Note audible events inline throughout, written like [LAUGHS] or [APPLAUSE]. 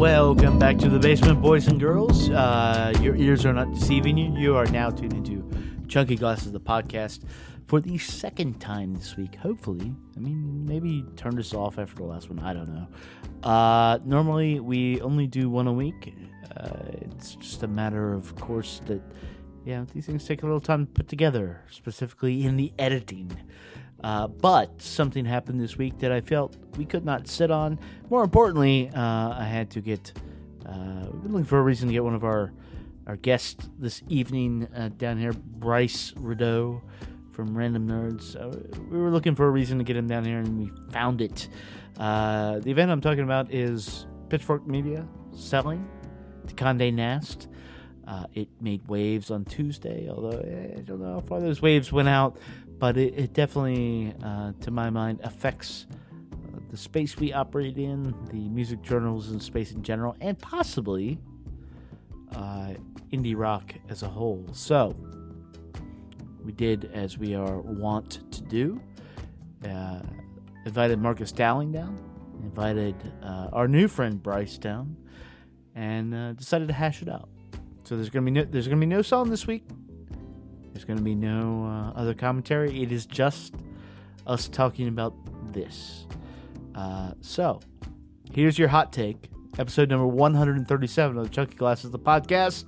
Welcome back to the basement, boys and girls. Uh, your ears are not deceiving you. You are now tuned into Chunky Glasses, the podcast, for the second time this week. Hopefully, I mean, maybe turn this off after the last one. I don't know. Uh, normally, we only do one a week. Uh, it's just a matter of course that yeah, these things take a little time to put together, specifically in the editing. Uh, but something happened this week that I felt we could not sit on. More importantly, uh, I had to get. Uh, looking for a reason to get one of our our guests this evening uh, down here, Bryce Rideau from Random Nerds. We were looking for a reason to get him down here, and we found it. Uh, the event I'm talking about is Pitchfork Media selling to Condé Nast. Uh, it made waves on Tuesday, although eh, I don't know how far those waves went out, but it, it definitely, uh, to my mind, affects uh, the space we operate in, the music journals and space in general, and possibly uh, indie rock as a whole. So, we did as we are wont to do. Uh, invited Marcus Dowling down, invited uh, our new friend Bryce down, and uh, decided to hash it out. So there's gonna be no there's gonna be no song this week. There's gonna be no uh, other commentary. It is just us talking about this. Uh, so here's your hot take, episode number 137 of the Chunky Glasses, the podcast,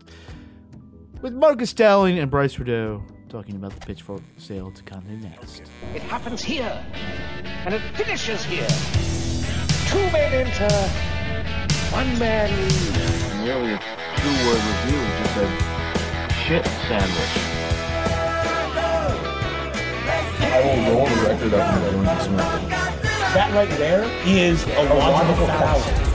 with Marcus Dowling and Bryce Rideau talking about the pitchfork sale to Condé Nast. It happens here, and it finishes here. Two men enter, one man leaves. nearly a two-word review just a shit sandwich. I will roll the record smell it. That right there is a logical fallacy. in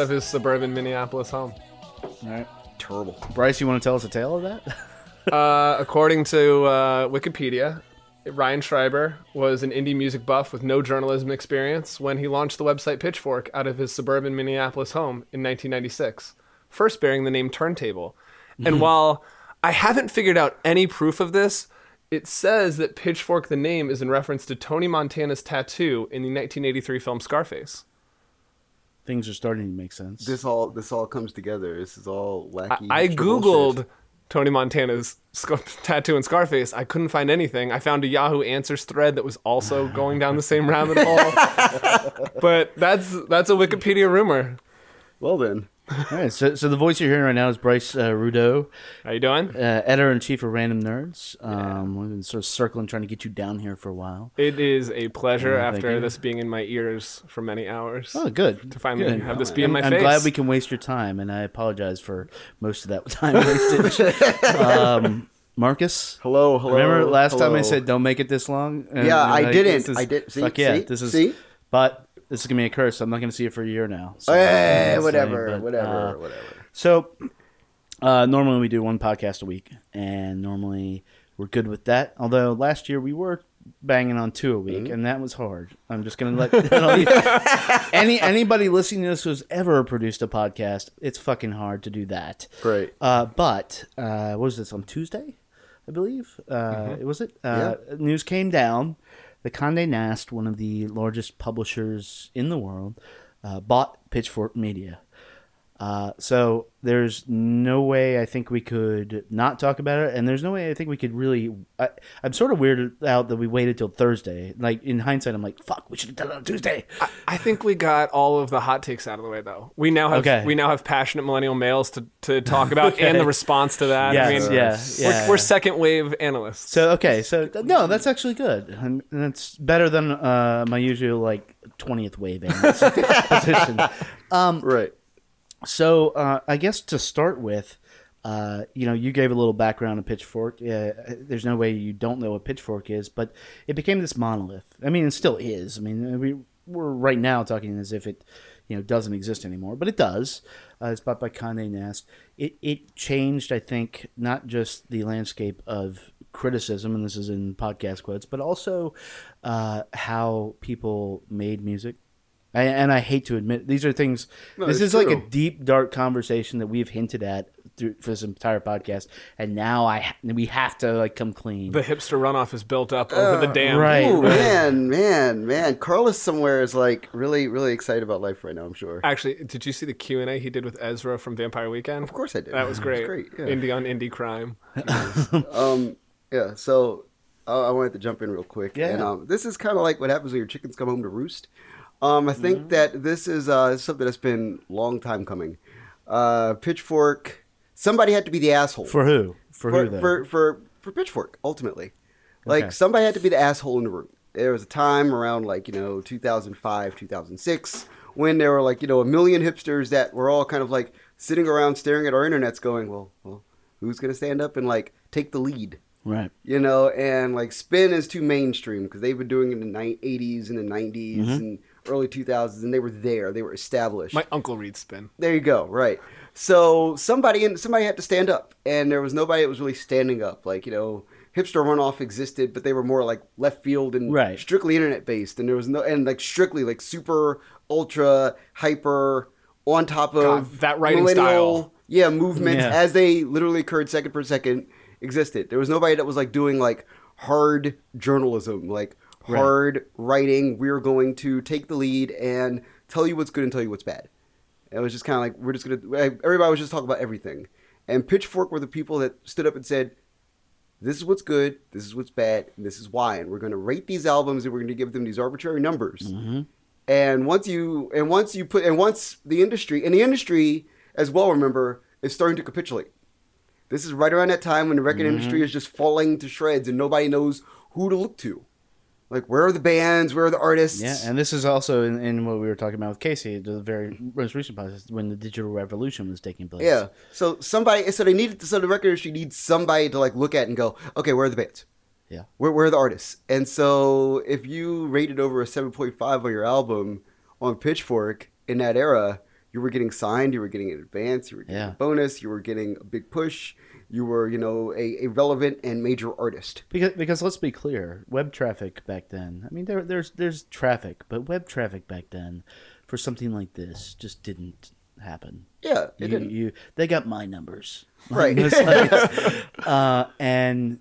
out of Jesus. out of his suburban Minneapolis home. All right, Terrible. Bryce, you want to tell us a tale of that? [LAUGHS] Uh, according to uh, Wikipedia, Ryan Schreiber was an indie music buff with no journalism experience when he launched the website Pitchfork out of his suburban Minneapolis home in 1996, first bearing the name Turntable. And [LAUGHS] while I haven't figured out any proof of this, it says that Pitchfork the name is in reference to Tony Montana's tattoo in the 1983 film Scarface. Things are starting to make sense. This all this all comes together. This is all wacky. I hipster googled bullshit. Tony Montana's sc- [LAUGHS] tattoo in Scarface. I couldn't find anything. I found a Yahoo Answers thread that was also going down the same rabbit hole. [LAUGHS] but that's that's a Wikipedia rumor. Well then, All right, so, so the voice you're hearing right now is Bryce uh, Rideau, How you doing? uh, editor in chief of Random Nerds. Um, We've been sort of circling, trying to get you down here for a while. It is a pleasure Yeah, after this being in my ears for many hours. Oh, good. To finally Good. have this be in my face. I'm glad we can waste your time, and I apologize for most of that [LAUGHS] time wasted. [LAUGHS] um, Marcus, hello, hello. remember last time I said don't make it this long? And Yeah, you're I didn't. is- I did- see, fuck yeah, see, this is. see? But this is gonna be a curse. I'm not gonna see it for a year now. So I'm whatever, saying, but, whatever, uh, whatever. So, uh, normally we do one podcast a week, and normally we're good with that. Although last year we were banging on two a week, and that was hard. I'm just gonna let [LAUGHS] any anybody listening to this who's ever produced a podcast. It's fucking hard to do that. Right. Uh, but uh, what was this on Tuesday? I believe. Uh, Was it? Uh, News came down. The Condé Nast, one of the largest publishers in the world, uh, bought Pitchfork Media. Uh, so there's no way I think we could not talk about it, and there's no way I think we could really. I, I'm sort of weirded out that we waited till Thursday. Like in hindsight, I'm like, fuck, we should have done it on Tuesday. I think we got all of the hot takes out of the way, though. We now have Okay. we now have passionate millennial males to, to talk about Okay. [LAUGHS] and the response to that. Yes, I mean, yeah, we're, yeah. we're second wave analysts. So okay, so no, that's actually good, and that's better than uh, my usual like twentieth wave analyst [LAUGHS] position. Right. So uh, I guess to start with, uh, you know, you gave a little background on Pitchfork. Uh, there's no way you don't know what Pitchfork is, but it became this monolith. I mean, it still is. I mean, we we're right now talking as if it, you know, doesn't exist anymore, but it does. Uh, it's bought by Condé Nast. It it changed, I think, not just the landscape of criticism, and this is in podcast quotes, but also uh, how people made music. I, and I hate to admit these are things. No, this it's is like a deep, dark conversation that we've hinted at through, for this entire podcast, and now I we have to like come clean. the hipster runoff is built up over the dam. right. Ooh, man, man, man. Carles somewhere is like really, really excited about life right now. I'm sure. Actually, did you see the Q and A he did with Ezra from Vampire Weekend? Of course I did. That was great. great. Yeah. Indie on indie crime. [LAUGHS] Um, yeah. So uh, I wanted to jump in real quick. Yeah. And um, this is kind of like what happens when your chickens come home to roost. Um, I think that this is uh, something that's been a long time coming. Uh, Pitchfork. Somebody had to be the asshole for who? For, for who? For, for for Pitchfork. Ultimately, like Okay. somebody had to be the asshole in the room. There was a time around like you know 2005, 2006 when there were like you know a million hipsters that were all kind of like sitting around staring at our internets, going, well, well, who's gonna stand up and like take the lead? right. you know, and like spin is too mainstream because they've been doing it in the ni- 80s and the 90s Mm-hmm. and early 2000s, and they were there, they were established. My uncle reads spin. there you go, right? So somebody and somebody had to stand up, and there was nobody that was really standing up. Like you know, hipster runoff existed, but they were more like left field and Right. strictly internet based, and there was no and like strictly like super ultra hyper on top of God, that writing style. yeah, movements Yeah. as they literally occurred second per second existed. There was nobody that was like doing like hard journalism, like Right. hard writing. We're going to take the lead and tell you what's good and tell you what's bad. It was just kind of like we're just gonna. Everybody was just talking about everything, and Pitchfork were the people that stood up and said, "This is what's good, this is what's bad, and this is why." And we're going to rate these albums, and we're going to give them these arbitrary numbers. Mm-hmm. And once you and once you put and once the industry and the industry as well, remember, is starting to capitulate. This is right around that time when the record Mm-hmm. industry is just falling to shreds, and nobody knows who to look to. Like, where are the bands? Where are the artists? Yeah, and this is also in, in what we were talking about with Casey, the very most recent podcast when the digital revolution was taking place. Yeah. So somebody, so they needed, so the record industry needs somebody to like look at and go, okay, where are the bands? Yeah. Where, where are the artists? And so if you rated over a 7.5 on your album on Pitchfork in that era, you were getting signed, you were getting an advance, you were getting Yeah. a bonus, you were getting a big push, you were, you know, a, a relevant and major artist. Because, because let's be clear, web traffic back then. I mean, there, there's there's traffic, but web traffic back then, for something like this, just didn't happen. Yeah, it You, didn't. you, they got my numbers, [LAUGHS] Right. [LAUGHS] Uh, and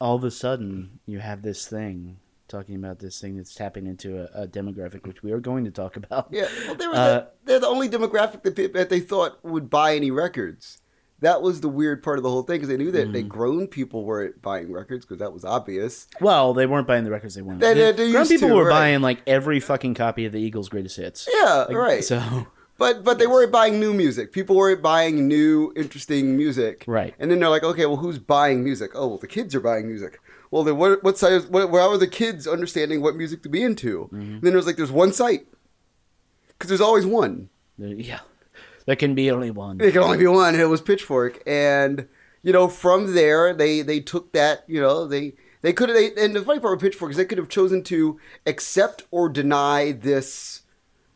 all of a sudden, you have this thing talking about this thing that's tapping into a, a demographic, which we are going to talk about. Yeah, well, they were Uh, the, they're the only demographic that, that they thought would buy any records. That was the weird part of the whole thing because they knew that they Mm-hmm. grown people weren't buying records because that was obvious. Well, they weren't buying the records they wanted. They- they- they Grown people to, were right. buying like every fucking copy of the Eagles' greatest hits. Yeah, Like, right. So But but they weren't buying new music. People weren't buying new interesting music. Right. And then they're like, okay, well, who's buying music? Oh, well, the kids are buying music. Well, then what what size? What, how are the kids understanding what music to be into? Mm-hmm. And then there's like there's one site because there's always one. yeah, there can be only one. It can only be one, and it was Pitchfork. And you know, from there, they they took that. You know, they they could have. They, and the funny part with Pitchfork is they could have chosen to accept or deny this.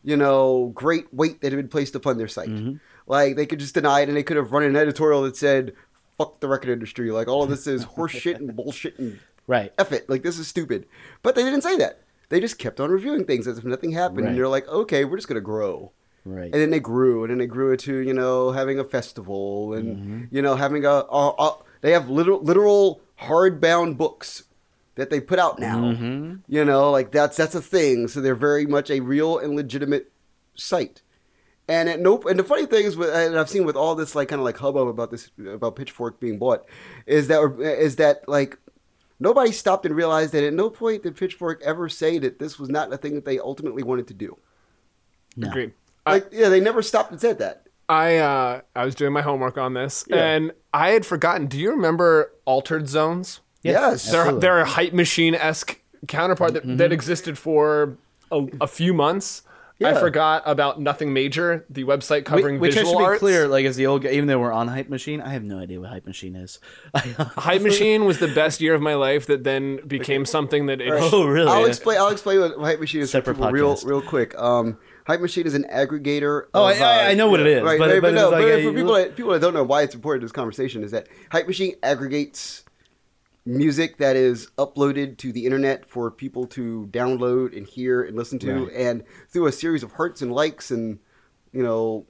You know, great weight that had been placed upon their site. Mm-hmm. Like they could just deny it, and they could have run an editorial that said, "Fuck the record industry." Like all of this is [LAUGHS] horseshit and bullshit and Right. F it. Like this is stupid. But they didn't say that. They just kept on reviewing things as if nothing happened, Right. and they're like, "Okay, we're just gonna grow." Right. and then they grew and then they grew it to you know having a festival and Mm-hmm. you know having a, a, a they have literal literal hardbound books that they put out now Mm-hmm. you know like that's that's a thing so they're very much a real and legitimate site And at no, and the funny thing is, with, and I've seen with all this like kind of like hubbub about this about Pitchfork being bought, is that is that like nobody stopped and realized that at no point did Pitchfork ever say that this was not a thing that they ultimately wanted to do. No. Agreed. Like, yeah, they never stopped and said that. I uh, I was doing my homework on this, Yeah. and I had forgotten. Do you remember Altered Zones? yes, They're, they're a hype machine esque counterpart that, that existed for a, a few months. I forgot about Nothing Major, the website covering Which I visual should be arts. clear, like as the old guy, even though we're on Hype Machine, I have no idea what Hype Machine is. [LAUGHS] Hype Machine was the best year of my life. That then became something that it, oh, really? I'll explain. I'll explain what Hype Machine is Separate for real, real quick. Um, Hype Machine is an aggregator. Oh, of, I- I- uh, I know what it is, Right, but- right, but but, no, like but a- for people that people that don't know why it's important to this conversation is that Hype Machine aggregates music that is uploaded to the internet for people to download and hear and listen to, Right. and through a series of hearts and likes and you know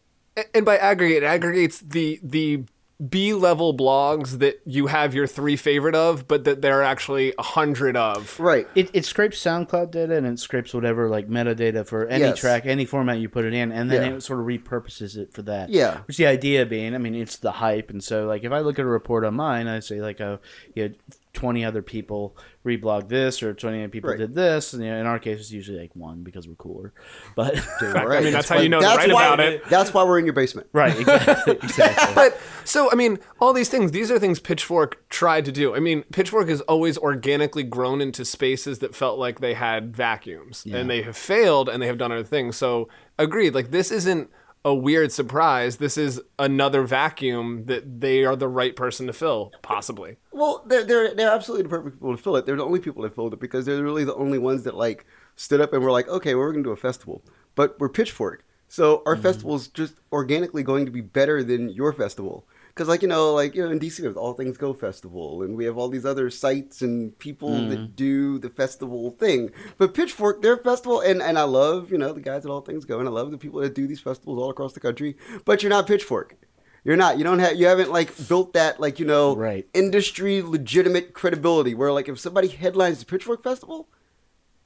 and by aggregate, it aggregates the the B level blogs that you have your three favorite of, but that there are actually a hundred of. right. It, it scrapes SoundCloud data and it scrapes whatever like metadata for any Yes. track, any format you put it in, and then Yeah. it sort of repurposes it for that. Yeah. Which the idea being, I mean, it's the hype, and so like if I look at a report on mine, I say like, oh, you know, twenty other people reblogged this, or twenty other people Right. did this, and you know, in our case, it's usually like one because we're cooler. But [LAUGHS] Right. mean, that's how you know that's write why- about it. That's why we're in your basement. right, [LAUGHS] exactly, exactly. But so I mean, all these things, these are things Pitchfork tried to do. I mean, Pitchfork has always organically grown into spaces that felt like they had vacuums, and they have failed, and they have done other things. So agreed. Like this isn't a weird surprise. This is another vacuum that they are the right person to fill, possibly. Well, they're, they're they're absolutely the perfect people to fill it. They're the only people that filled it because they're really the only ones that like stood up and were like, okay, well, we're gonna do a festival, but we're Pitchfork, so our mm-hmm. festival's just organically going to be better than your festival. Because like you know, like you know, in DC there's All Things Go Festival, and we have all these other sites and people that mm. do the festival thing. But Pitchfork, their festival, and and I love you know the guys at All Things Go, and I love the people that do these festivals all across the country. But you're not Pitchfork. You're not. You don't have. You haven't like built that like you know Right. industry legitimate credibility. Where like if somebody headlines the Pitchfork Festival,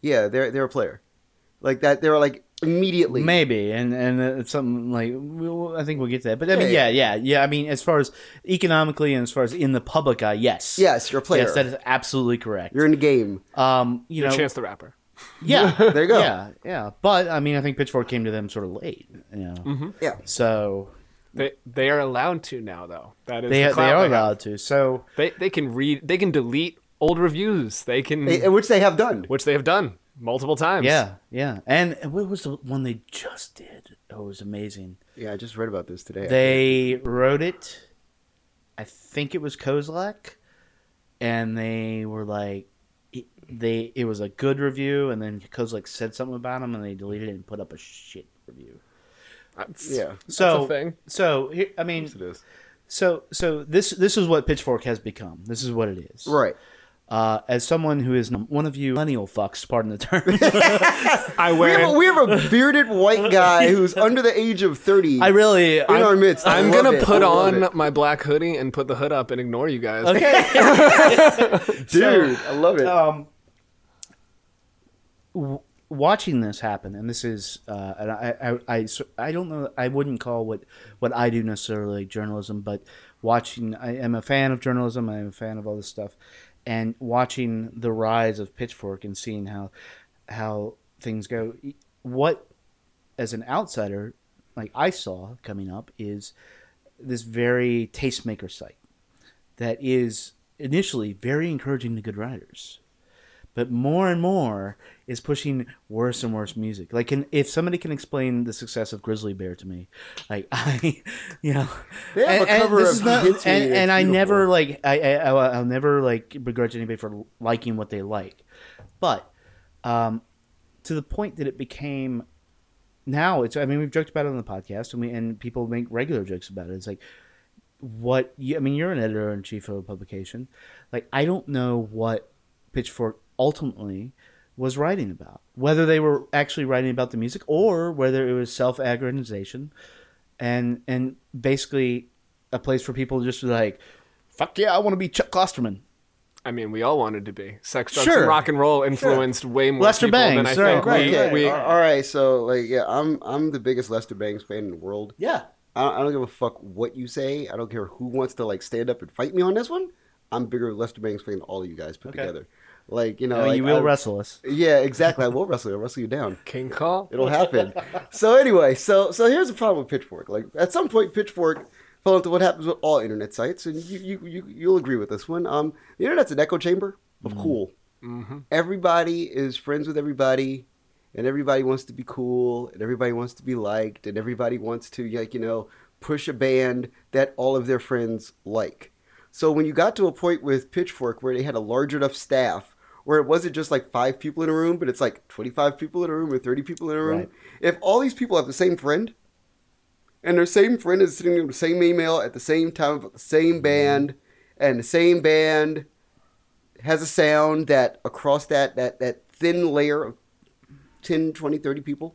yeah, they're they're a player. Like that, they're like immediately. Maybe, and and it's something like we'll, I think we'll get to that. But I mean, Yeah, yeah, yeah, yeah. I mean, as far as economically and as far as in the public eye, yes, Yes, you're a player. Yes, that is absolutely correct. You're in the game. um, you know, Chance the Rapper. yeah, [LAUGHS] There you go. yeah, yeah. But I mean, I think Pitchfork came to them sort of late, you know. Mm-hmm. Yeah. So They they are allowed to now though. That is they the they are have. allowed to. So They they can read. They can delete old reviews. They can, They- which they have done. which they have done multiple times. yeah, yeah. And what was the one they just did? Oh, it was amazing. Yeah, I just read about this today. They wrote it. I think it was Kozelek, and they were like, it, they it was a good review, and then Kozelek said something about him, and they deleted it and put up a shit review. Uh, That's, yeah, So, a thing. so I mean, it is. so so this this is what Pitchfork has become. This is what it is. Right. Uh, as someone who is one of you millennial fucks, pardon the term, [LAUGHS] I We wear. have, a, we have a bearded white [LAUGHS] guy who's under the age of thirty. I really, in I, our midst. I I'm gonna it. put I on it. my black hoodie and put the hood up and ignore you guys. okay. [LAUGHS] dude. I love it. um, w- watching this happen, and this is, uh, and I, I, I, s- I don't know, I wouldn't call what, what I do necessarily journalism, but watching, I am a fan of journalism, I am a fan of all this stuff, and watching the rise of Pitchfork and seeing how, how things go, what, as an outsider, like I saw coming up, is this very tastemaker site that is initially very encouraging to good writers but more and more is pushing worse and worse music. Like, can, if somebody can explain the success of Grizzly Bear to me, like [LAUGHS] I, you know, They have a and, and cover of not, Me, and, and I never like I, I I'll I'll never like begrudge anybody for liking what they like, but um, to the point that it became now it's I mean we've joked about it on the podcast and we and people make regular jokes about it. It's like what you, I mean you're an editor in chief of a publication. Like I don't know what Pitchfork ultimately was writing about. Whether they were actually writing about the music or whether it was self-aggrandization and and basically a place for people to just be like fuck yeah, I want to be Chuck Klosterman. I mean, we all wanted to be. Sex, drugs, Sure. and rock and roll influenced way more Lester people than I right, think right, we, Okay, we all right. So like, yeah, I'm I'm the biggest Lester Bangs fan in the world. Yeah. I don't, I don't give a fuck what you say. I don't care who wants to like stand up and fight me on this one. I'm bigger Lester Bangs fan than all of you guys put Okay. together. Like you know, No, like, you will I- wrestle us. Yeah, exactly. I will wrestle you. I'll wrestle you down. King Call. It'll happen. so anyway, so so here's the problem with Pitchfork. Like at some point, Pitchfork fell into what happens with all internet sites, and you you, you you'll agree with this one. Um, the internet's an echo chamber of cool. Everybody is friends with everybody, and everybody wants to be cool, and everybody wants to be liked, and everybody wants to like you know push a band that all of their friends like. So when you got to a point with Pitchfork where they had a large enough staff where it wasn't just like five people in a room, but it's like 25 people in a room or 30 people in a room. Right. If all these people have the same friend, and their same friend is sitting in the same email at the same time with the same band, and the same band has a sound that across that, that, that thin layer of 10, 20, 30 people,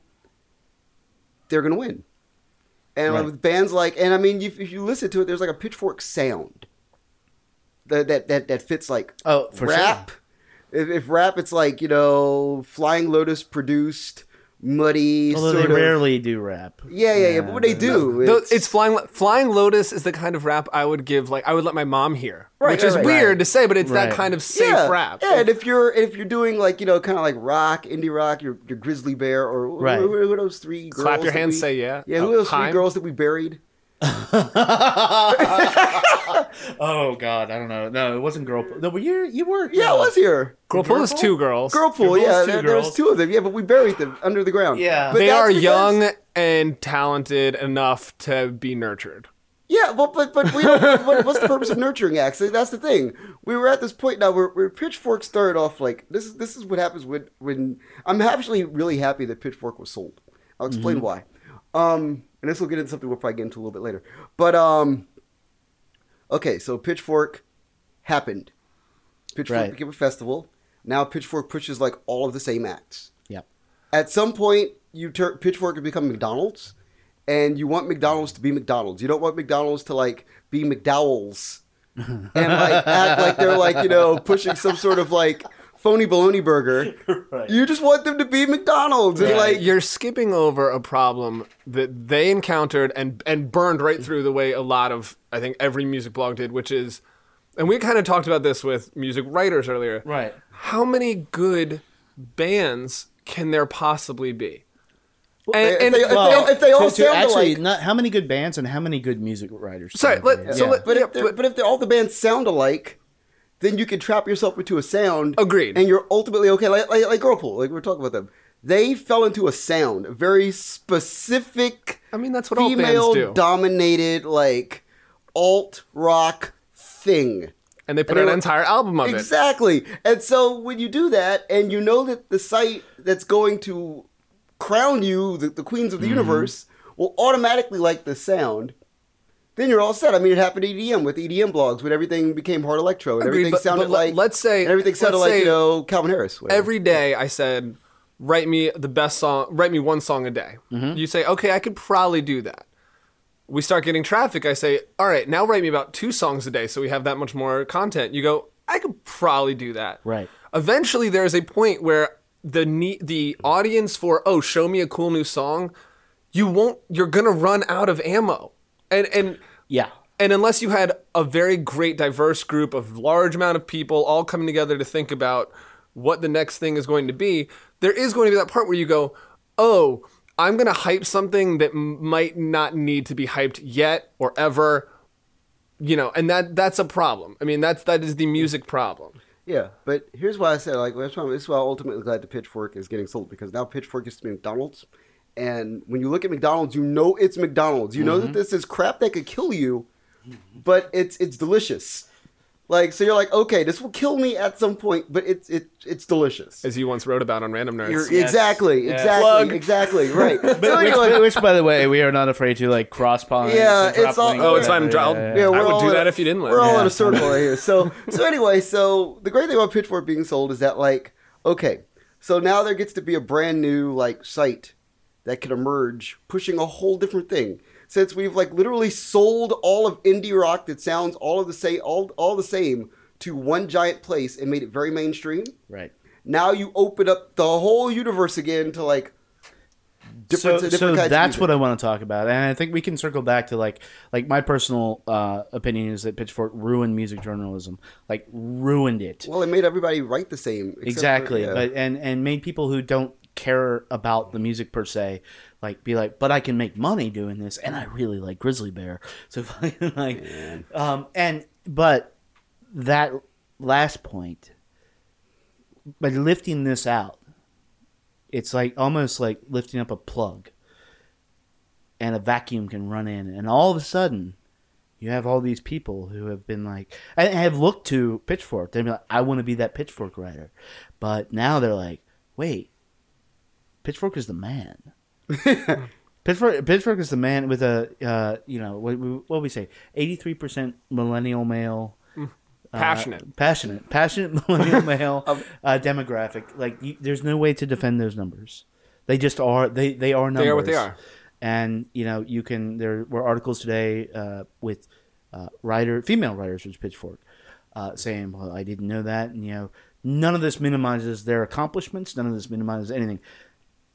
they're going to win. And Right. with bands like, and I mean, if, if you listen to it, there's like a pitchfork sound that that that, that fits like Oh, for rap. If, if rap, it's like you know, Flying Lotus produced, muddy. Although they of, rarely do rap. Yeah, yeah, yeah. But when they do, Though it's, It's, flying. Flying Lotus is the kind of rap I would give. Like I would let my mom hear, Right, which right, is right. weird to say, but it's Right. that kind of safe yeah, rap. Yeah, and if you're if you're doing like you know, kind of like rock, indie rock, your your Grizzly Bear, or Right. who, who are those three girls? Clap your hands, we- say yeah. Yeah, who Oh, are those three girls that we buried? [LAUGHS] Oh God, I don't know. No, it wasn't girl. No, but you you were. Yeah, I was here. Girlpool is two girls. Girlpool, Girlpool's yeah, two there, there was two of them. Yeah, but we buried them under the ground. Yeah, but they are because- young and talented enough to be nurtured. Yeah, well, but but we what, [LAUGHS] what's the purpose of nurturing acts? That's the thing. We were at this point now where, where Pitchfork started off like this is this is what happens when when I'm actually really happy that Pitchfork was sold. I'll explain Mm-hmm. why. Um, and this will get into something we'll probably get into a little bit later. But um, okay, so Pitchfork happened. Pitchfork Right. became a festival. Now Pitchfork pushes like all of the same acts Yep. at some point you turn pitchfork to become mcdonald's and you want mcdonald's to be mcdonald's you don't want mcdonald's to like be mcdowell's [LAUGHS] and like act like they're like you know pushing some sort of like phony baloney burger [LAUGHS] Right. you just want them to be mcdonald's and like You're skipping over a problem that they encountered and and burned right through the way a lot of I think every music blog did, which is, and we kind of talked about this with music writers earlier. Right. How many good bands can there possibly be? if And, they- and- if they- if they all to, to sound actually alike- not how many good bands and how many good music writers. Sorry, let- there so Yeah. let- but Yeah, if but- but if all the bands sound alike then you can trap yourself into a sound Agreed. and you're ultimately okay like like, like girlpool like we're talking about them they fell into a sound a very specific I mean, that's what all bands female do. dominated like alt rock thing. and they put and an entire album of it. Exactly. And so when you do that and you know that the site that's going to crown you the, the queens of Mm-hmm. the universe will automatically like the sound, then you're all set. I mean, it happened to EDM with EDM blogs when everything became hard electro and Agreed, everything but- sounded but like let's say- and everything sounded like you know Calvin Harris. whatever. Every day I said, write me the best song, write me one song a day. Mm-hmm. You say, okay, I could probably do that. We start getting traffic. I say, all right, now write me about two songs a day so we have that much more content. You go, I could probably do that. Right. Eventually, there's a point where the ne- the audience for oh, show me a cool new song, you won't. You're gonna run out of ammo, and and Yeah. and unless you had a very great diverse group of large amount of people all coming together to think about what the next thing is going to be, there is going to be that part where you go, "Oh, I'm going to hype something that m- might not need to be hyped yet or ever." You know, and that that's a problem. I mean, that's that is the music problem. Yeah, but here's why I said like that's why, this is why I'm ultimately glad the Pitchfork is getting sold because now Pitchfork is to be McDonald's, and when you look at McDonald's, you know it's McDonald's. You know Mm-hmm. that this is crap that could kill you, but it's it's delicious. Like so, you're like, okay, this will kill me at some point, but it's it it's delicious. As you once wrote about on Random Nerds. You're- exactly, Yes. exactly, Plug. exactly, [LAUGHS] right. so Which, anyway, which, by the way, we are not afraid to like cross pollinate. Yeah, it's all- Oh, it's fine. I'll- Yeah, I we're would do that a- if you didn't live. We're all in a circle right here. [LAUGHS] So so anyway, so the great thing about Pitchfork being sold is that like okay, so now there gets to be a brand new like site that could emerge, pushing a whole different thing. Since we've like literally sold all of indie rock that sounds all of the same, all all the same to one giant place and made it very mainstream. Right. Now you open up the whole universe again to like different, so, different so that's what I want to talk about, and I think we can circle back to like like my personal uh, opinion is that Pitchfork ruined music journalism, like ruined it Well, it made everybody write the same. except for- exactly, yeah. but and and made people who don't care about the music per se like be like but i can make money doing this and i really like grizzly bear. [LAUGHS] So [LAUGHS] like um and but that last point by lifting this out it's like almost like lifting up a plug and a vacuum can run in and all of a sudden you have all these people who have been like and have looked to pitchfork. They've been like i want to be that pitchfork writer. But now they're like wait pitchfork is the man [LAUGHS] pitchfork pitchfork is the man with a uh, you know what, what we say 83% millennial male uh, Passionate. passionate, passionate [LAUGHS] millennial male uh, demographic. Like, you, there's no way to defend those numbers. They just are. They they are numbers. They are what they are. And you know, you can. There were articles today uh, with uh, writer, female writers, with Pitchfork, uh, saying, "Well, I didn't know that," and you know, none of this minimizes their accomplishments. None of this minimizes anything.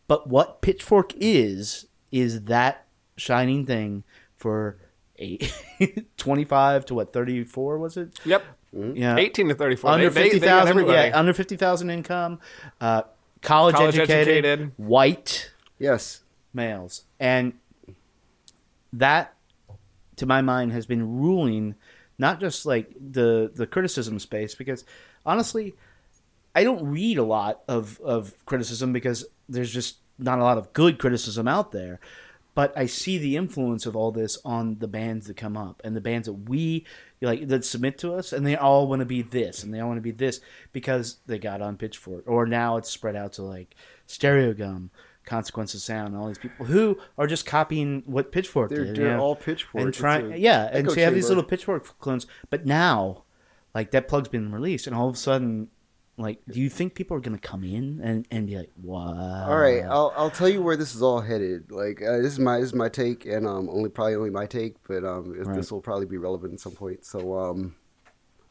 But what Pitchfork is is that shining thing for a [LAUGHS] 25 to what 34 was it? Yep. Yeah, 18 to 34. under They- they- fifty they got thousand. everybody. Yeah, under fifty thousand income, uh, college, College educated, educated. white yes, males, and that, to my mind, has been ruling not just like the the criticism space because honestly, I don't read a lot of of criticism because there's just not a lot of good criticism out there. But I see the influence of all this on the bands that come up and the bands that we like that submit to us, and they all want to be this and they all want to be this because they got on Pitchfork, or now it's spread out to like Stereogum, Consequence of Sound, and all these people who are just copying what Pitchfork they're, did. they're you know? all pitchfork. and trying, yeah and so you have these little pitchfork clones but now like that plug's been released and all of a sudden like do you think people are gonna come in and, and be like what All right, I'll I'll tell you where this is all headed. Like uh, this is my this is my take, and um only probably only my take, but um Right. this will probably be relevant at some point. So um,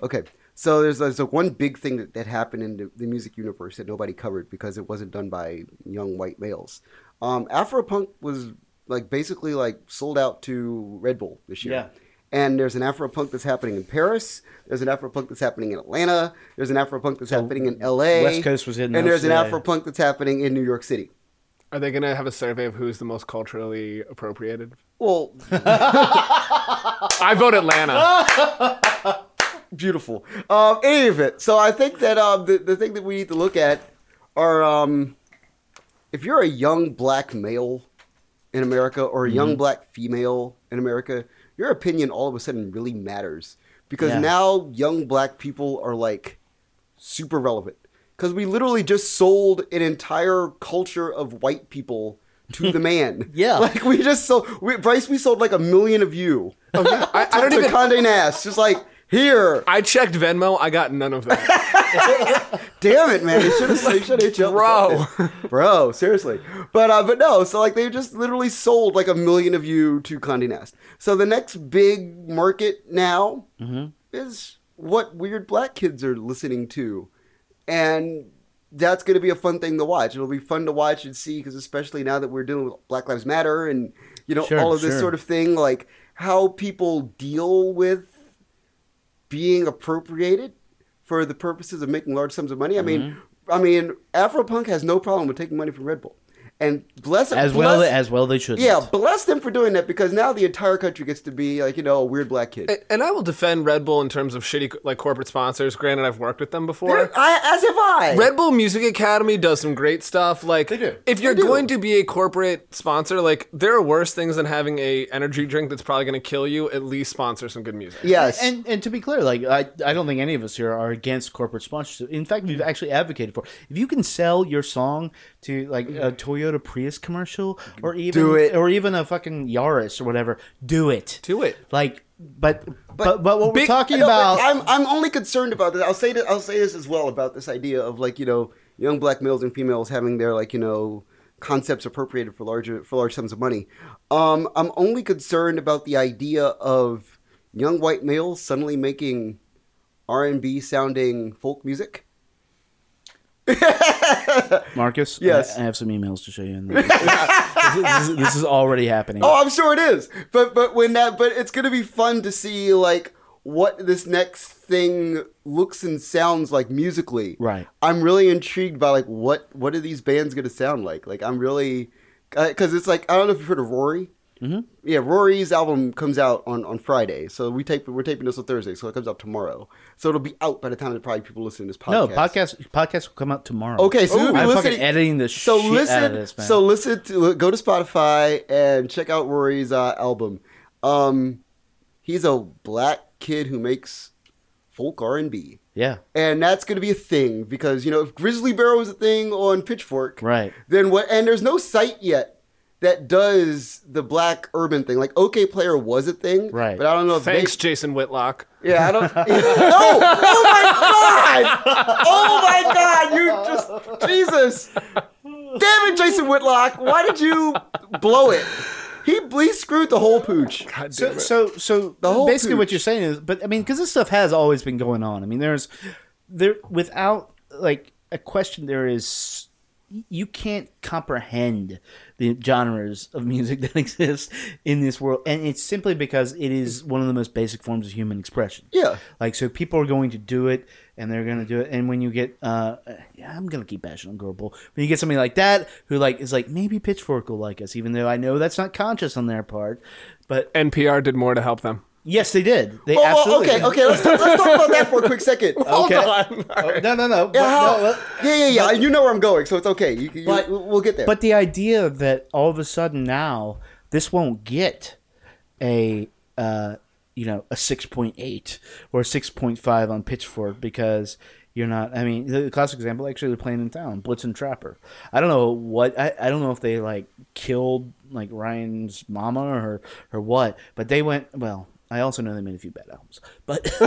okay, so there's there's a one big thing that, that happened in the, the music universe that nobody covered because it wasn't done by young white males. Um, Afropunk was like basically like sold out to Red Bull this year. Yeah. And there's an Afropunk that's happening in Paris. There's an Afropunk that's happening in Atlanta. There's an Afropunk that's happening in L.A. West Coast was in and those there's an today. Afropunk that's happening in New York City. Are they going to have a survey of who's the most culturally appropriated? Well, [LAUGHS] I vote Atlanta. [LAUGHS] beautiful. Um, any of it. So I think that um, the the thing that we need to look at are um, if you're a young black male in America or a young Mm-hmm. black female in America, your opinion all of a sudden really matters because Yeah. now young black people are like super relevant because we literally just sold an entire culture of white people to the [LAUGHS] man. Yeah. like we just sold. We, Bryce, we sold like a million of you. [LAUGHS] I, I don't to even. Condé Nast, just like here. I checked Venmo. I got none of that. [LAUGHS] Damn it, man! They should have. They should hit you Bro. something. bro. Seriously, but uh, but no. So like they just literally sold like a million of you to Condé Nast. So the next big market now is what weird black kids are listening to, and that's going to be a fun thing to watch. It'll be fun to watch and see because especially now that we're dealing with Black Lives Matter and you know Sure, all of this sure. sort of thing, like how people deal with being appropriated for the purposes of making large sums of money. I mean, Mm-hmm. I mean, Afropunk has no problem with taking money from Red Bull, and bless them as bless, well as well they should yeah, bless them for doing that because now the entire country gets to be like you know a weird black kid. and I will defend Red Bull in terms of shitty like corporate sponsors. Granted, I've worked with them before. They're- I, as have I. Red Bull Music Academy does some great stuff. Like, they do. if you're They do. going to be a corporate sponsor, like there are worse things than having a energy drink that's probably going to kill you. At least sponsor some good music. yes, And and to be clear, like I, I don't think any of us here are against corporate sponsorship. In fact, we've actually advocated for if you can sell your song to like a mm-hmm. Toyota Prius commercial or even Do it. or even a fucking Yaris or whatever, do it. Do it. Like, but but but, what we're talking No, about. I'm I'm only concerned about this. I'll say that I'll say this as well about this idea of like you know young black males and females having their like you know concepts appropriated for larger for large sums of money. Um, I'm only concerned about the idea of young white males suddenly making R and B sounding folk music. [LAUGHS] Marcus, Yes. I, I have some emails to show you. In [LAUGHS] this, this, is, this is already happening. Oh, I'm sure it is. But but when that but it's gonna be fun to see like what this next thing looks and sounds like musically. Right. I'm really intrigued by like what what are these bands gonna sound like? Like I'm really uh, because it's like I don't know if you've heard of Raury. Mm-hmm. Yeah, Raury's album comes out on, on Friday, so we tape we're taping this on Thursday, so it comes out tomorrow. So it'll be out by the time that probably people listen to this podcast. no, podcast podcast will come out tomorrow. Okay, so you'll I'm listening. fucking editing the so shit listen, out of this, man. so listen to go to Spotify and check out Raury's uh, album. Um, he's a black kid who makes folk R and B, yeah, and that's going to be a thing because you know if Grizzly Bear was a thing on Pitchfork, right. then what? And there's no site yet that does the black urban thing. Like Okayplayer was a thing, Right. But I don't know if Thanks, they. Jason Whitlock. Yeah, I don't. [LAUGHS] no! Oh my god! Oh my god! You just Jesus! Damn it, Jason Whitlock! Why did you blow it? He he screwed the whole pooch. God damn So, it. so, so The whole basically, what you're saying is, but I mean, because this stuff has always been going on. I mean, there's there without like a question, there is you can't comprehend the genres of music [LAUGHS] that exist in this world, and it's simply because it is one of the most basic forms of human expression. Yeah. like so people are going to do it, and they're going to do it. And when you get, uh, yeah, I'm going to keep bashing on Girlpool. When you get somebody like that who like is like maybe Pitchfork will like us, even though I know that's not conscious on their part, but NPR did more to help them. Yes, they did. They Well, well, absolutely. okay, okay. Let's talk, let's talk about that for a quick second. [LAUGHS] Hold Okay. on. Oh, no, no, no. Yeah, how- no, but- yeah, yeah, yeah. you know where I'm going, so it's okay. You, you, But- we'll get there. but the idea that all of a sudden now this won't get a uh, you know a six point eight or six point five on Pitchfork because you're not. I mean, the classic example actually they're playing in town, Blitzen Trapper. I don't know what. I, I don't know if they like killed like Ryan's mama or or what, but they went well. I also know they made a few bad albums, but [LAUGHS]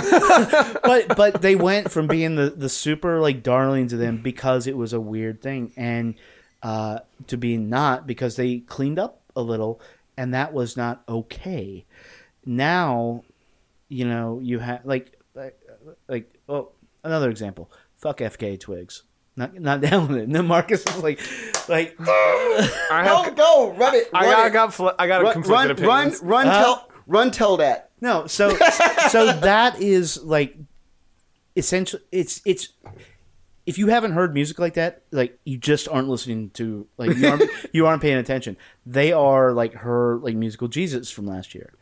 but but they went from being the the super like darling to them because it was a weird thing, and uh, to being not because they cleaned up a little, and that was not okay. Now, you know, you have like like like oh another example. Fuck FK Twigs. Not not [LAUGHS] down with it. No, Marcus is like like [LAUGHS] I go, have, go, run it. I run got, I it. got, fl- I got run, conflicted run, run, opinions. run, Huh? tell, run, tell that. No, so so that is like essentially it's it's if you haven't heard music like that, like you just aren't listening to like you aren't [LAUGHS] you aren't paying attention. They are like her like musical Jesus from last year.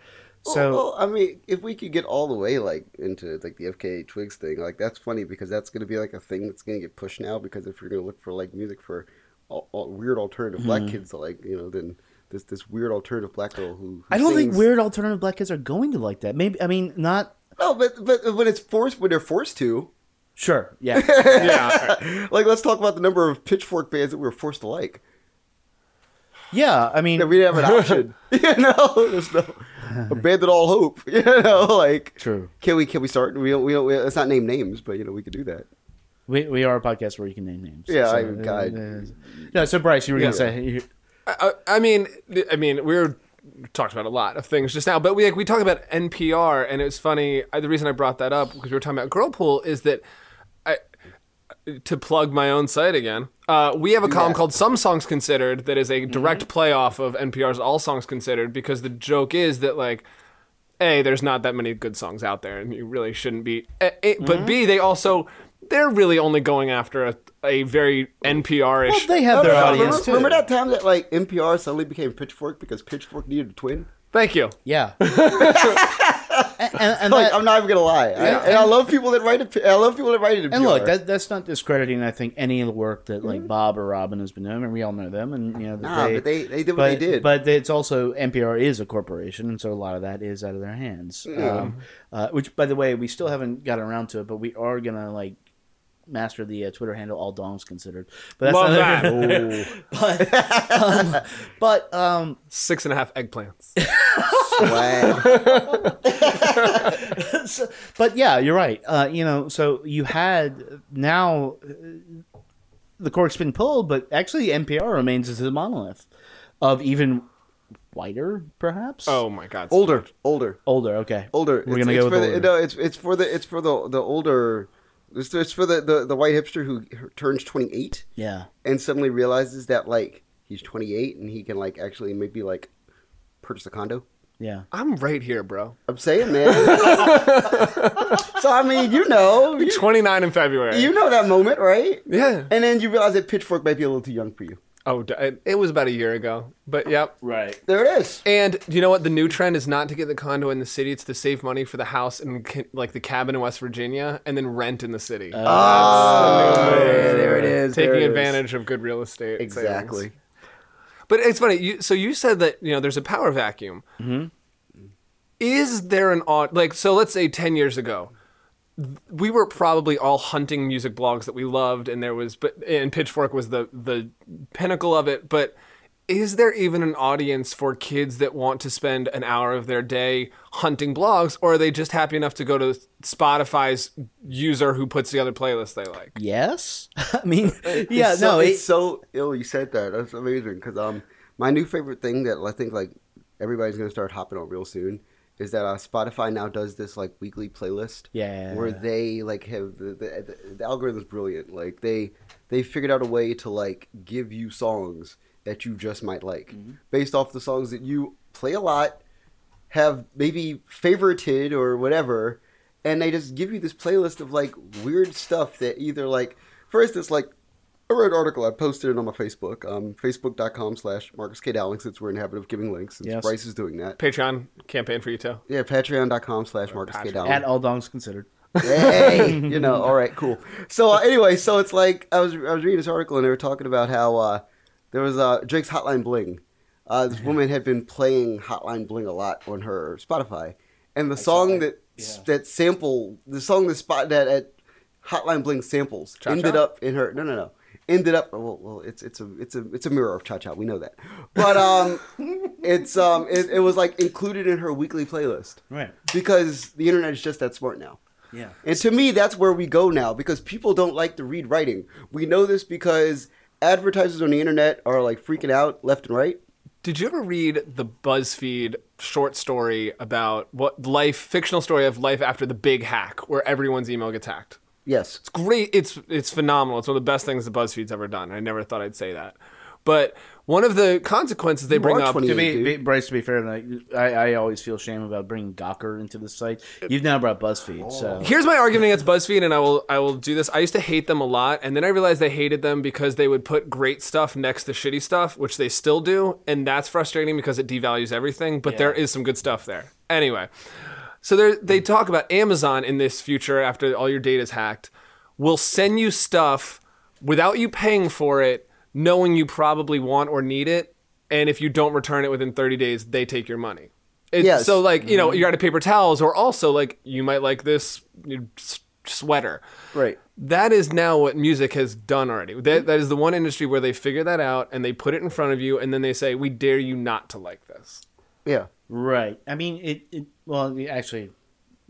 So well, I mean, if we could get all the way like into like the FKA Twigs thing, like that's funny because that's going to be like a thing that's going to get pushed now. Because if you're going to look for like music for all, all weird alternative Mm-hmm. black kids like, you know, then this this weird alternative black girl who, who I don't think weird alternative black kids are going to like that. Maybe I mean not No, but but when it's forced, when they're forced to, sure. Yeah. [LAUGHS] yeah. like let's talk about the number of pitchfork bands that we were forced to like. yeah, I mean That we didn't have an [LAUGHS] option. [LAUGHS] you know, there's no abandon all hope. You know, like True. Can we can we start? We don't. We don't. We, let's not name names, but you know, we could do that. we, we are a podcast where you can name names. Yeah, So, I- uh, God. uh, no, so Bryce, you were Yeah. gonna say you- I, I mean, I mean, we were talked about a lot of things just now, but we like, we talked about NPR, and it was funny. I, the reason I brought that up because we were talking about Girlpool is that I to plug my own site again. Uh, we have a column that. called "Some Songs Considered" that is a direct play off of NPR's "All Songs Considered" because the joke is that like. A, there's not that many good songs out there, and you really shouldn't be. A, A- But B, they also they're really only going after a, a very NPR-ish. well, they have their no, no, audience remember, too. remember that time that like NPR suddenly became Pitchfork because Pitchfork needed a twin? Thank you. Yeah. [LAUGHS] and, and, and Like that- I'm not even gonna lie, I, and I love people that write it. I love people that write it. And look, that, that's not discrediting. I think any of the work that like Bob or Robin has been doing, and we all know them, and you know that Nah, they, but they- they did what but, they did. But it's also NPR is a corporation, and so a lot of that is out of their hands. Um, uh, which, by the way, we still haven't gotten around to it, but we are gonna like master the uh, Twitter handle all dongs considered. But that's Love another- that. [LAUGHS] but um, but um, Six and a half eggplants. Wow. [LAUGHS] so- but yeah, you're right. Uh, you know, so you had now uh, the cork's been pulled, but actually NPR remains as a monolith of even whiter, perhaps. Oh my god. Older, older, older. Okay, older. We're It's- gonna it's go with the, older. No, it's it's for the it's for the the older. It's, it's for the, the the white hipster who turns twenty eight yeah. and suddenly realizes that like he's twenty eight and he can like actually maybe like purchase a condo. Yeah. I'm right here, bro. I'm saying, man. [LAUGHS] so I mean, you know, you, 29 in February. you know that moment, right? yeah. And then you realize that Pitchfork might be a little too young for you. Oh, it- it was about a year ago. But yep. Right. There it is. And do you know what? The new trend is not to get the condo in the city; it's to save money for the house and like the cabin in West Virginia, and then rent in the city. Oh, yeah, there it is. Taking there it is. advantage of good real estate. savings. Exactly. But it's funny. You, so you said that you know there's a power vacuum. Mm-hmm. Is there an odd like so? Let's say ten years ago, th- we were probably all hunting music blogs that we loved, and there was but and Pitchfork was the the pinnacle of it. But is there even an audience for kids that want to spend an hour of their day hunting blogs, or are they just happy enough to go to Spotify's user who puts together playlists they like? Yes. [LAUGHS] I mean, yeah. It's so, no. it's so ill you said that. That's amazing because um, my new favorite thing that I think like everybody's gonna start hopping on real soon is that uh, Spotify now does this like weekly playlist. Yeah. Where they like have the, the, the, algorithm is brilliant. Like they they figured out a way to like give you songs that you just might like Mm-hmm. based off the songs that you play a lot, have maybe favorited or whatever, and they just give you this playlist of like weird stuff that either like, for instance, like I read an article I posted it on my Facebook, um, facebook.com slash Marcus K. Dowling, since we're in the habit of giving links, since Yes. Bryce is doing that. Patreon campaign for you too. Yeah, patreon.com slash Marcus K. Dowling. at all dongs considered. hey, [LAUGHS] you know, all right, cool. So uh, anyway, so it's like I was I was reading this article and they were talking about how uh, there was uh, Drake's Hotline Bling. Uh, this woman had been playing Hotline Bling a lot on her Spotify, and the song that that sample the song that spot that at Hotline Bling samples Cha-cha? ended up in her no no no ended up well, well it's it's a it's a it's a mirror of Cha Cha we know that, but um [LAUGHS] it's um it, it was like included in her weekly playlist Right. because the internet is just that smart now. Yeah. And to me, that's where we go now because people don't like to read writing. We know this because advertisers on the internet are like freaking out left and right. Did you ever read the BuzzFeed short story about what life, fictional story of life after the big hack, where everyone's email gets hacked? Yes. It's great. It's it's phenomenal. It's one of the best things that BuzzFeed's ever done. I never thought I'd say that, but one of the consequences they bring up. 28. To be, be Bryce, to be fair, like, I, I always feel shame about bringing Gawker into the site. You've now brought BuzzFeed, oh. so Here's my argument against BuzzFeed, and I will I will do this. I used to hate them a lot, and then I realized I hated them because they would put great stuff next to shitty stuff, which they still do, and that's frustrating because it devalues everything. But there is some good stuff there. Anyway, so they mm. talk about Amazon in this future after all your data is hacked, will send you stuff without you paying for it, knowing you probably want or need it, and if you don't return it within 30 days, they take your money. It, Yes. So like you know you're out of paper towels, or also like you might like this you know, s- sweater. Right. That is now what music has done already. That, mm-hmm. that is the one industry where they figure that out and they put it in front of you, and then they say, "We dare you not to like this." Yeah. right. I mean, it, it. Well, it actually,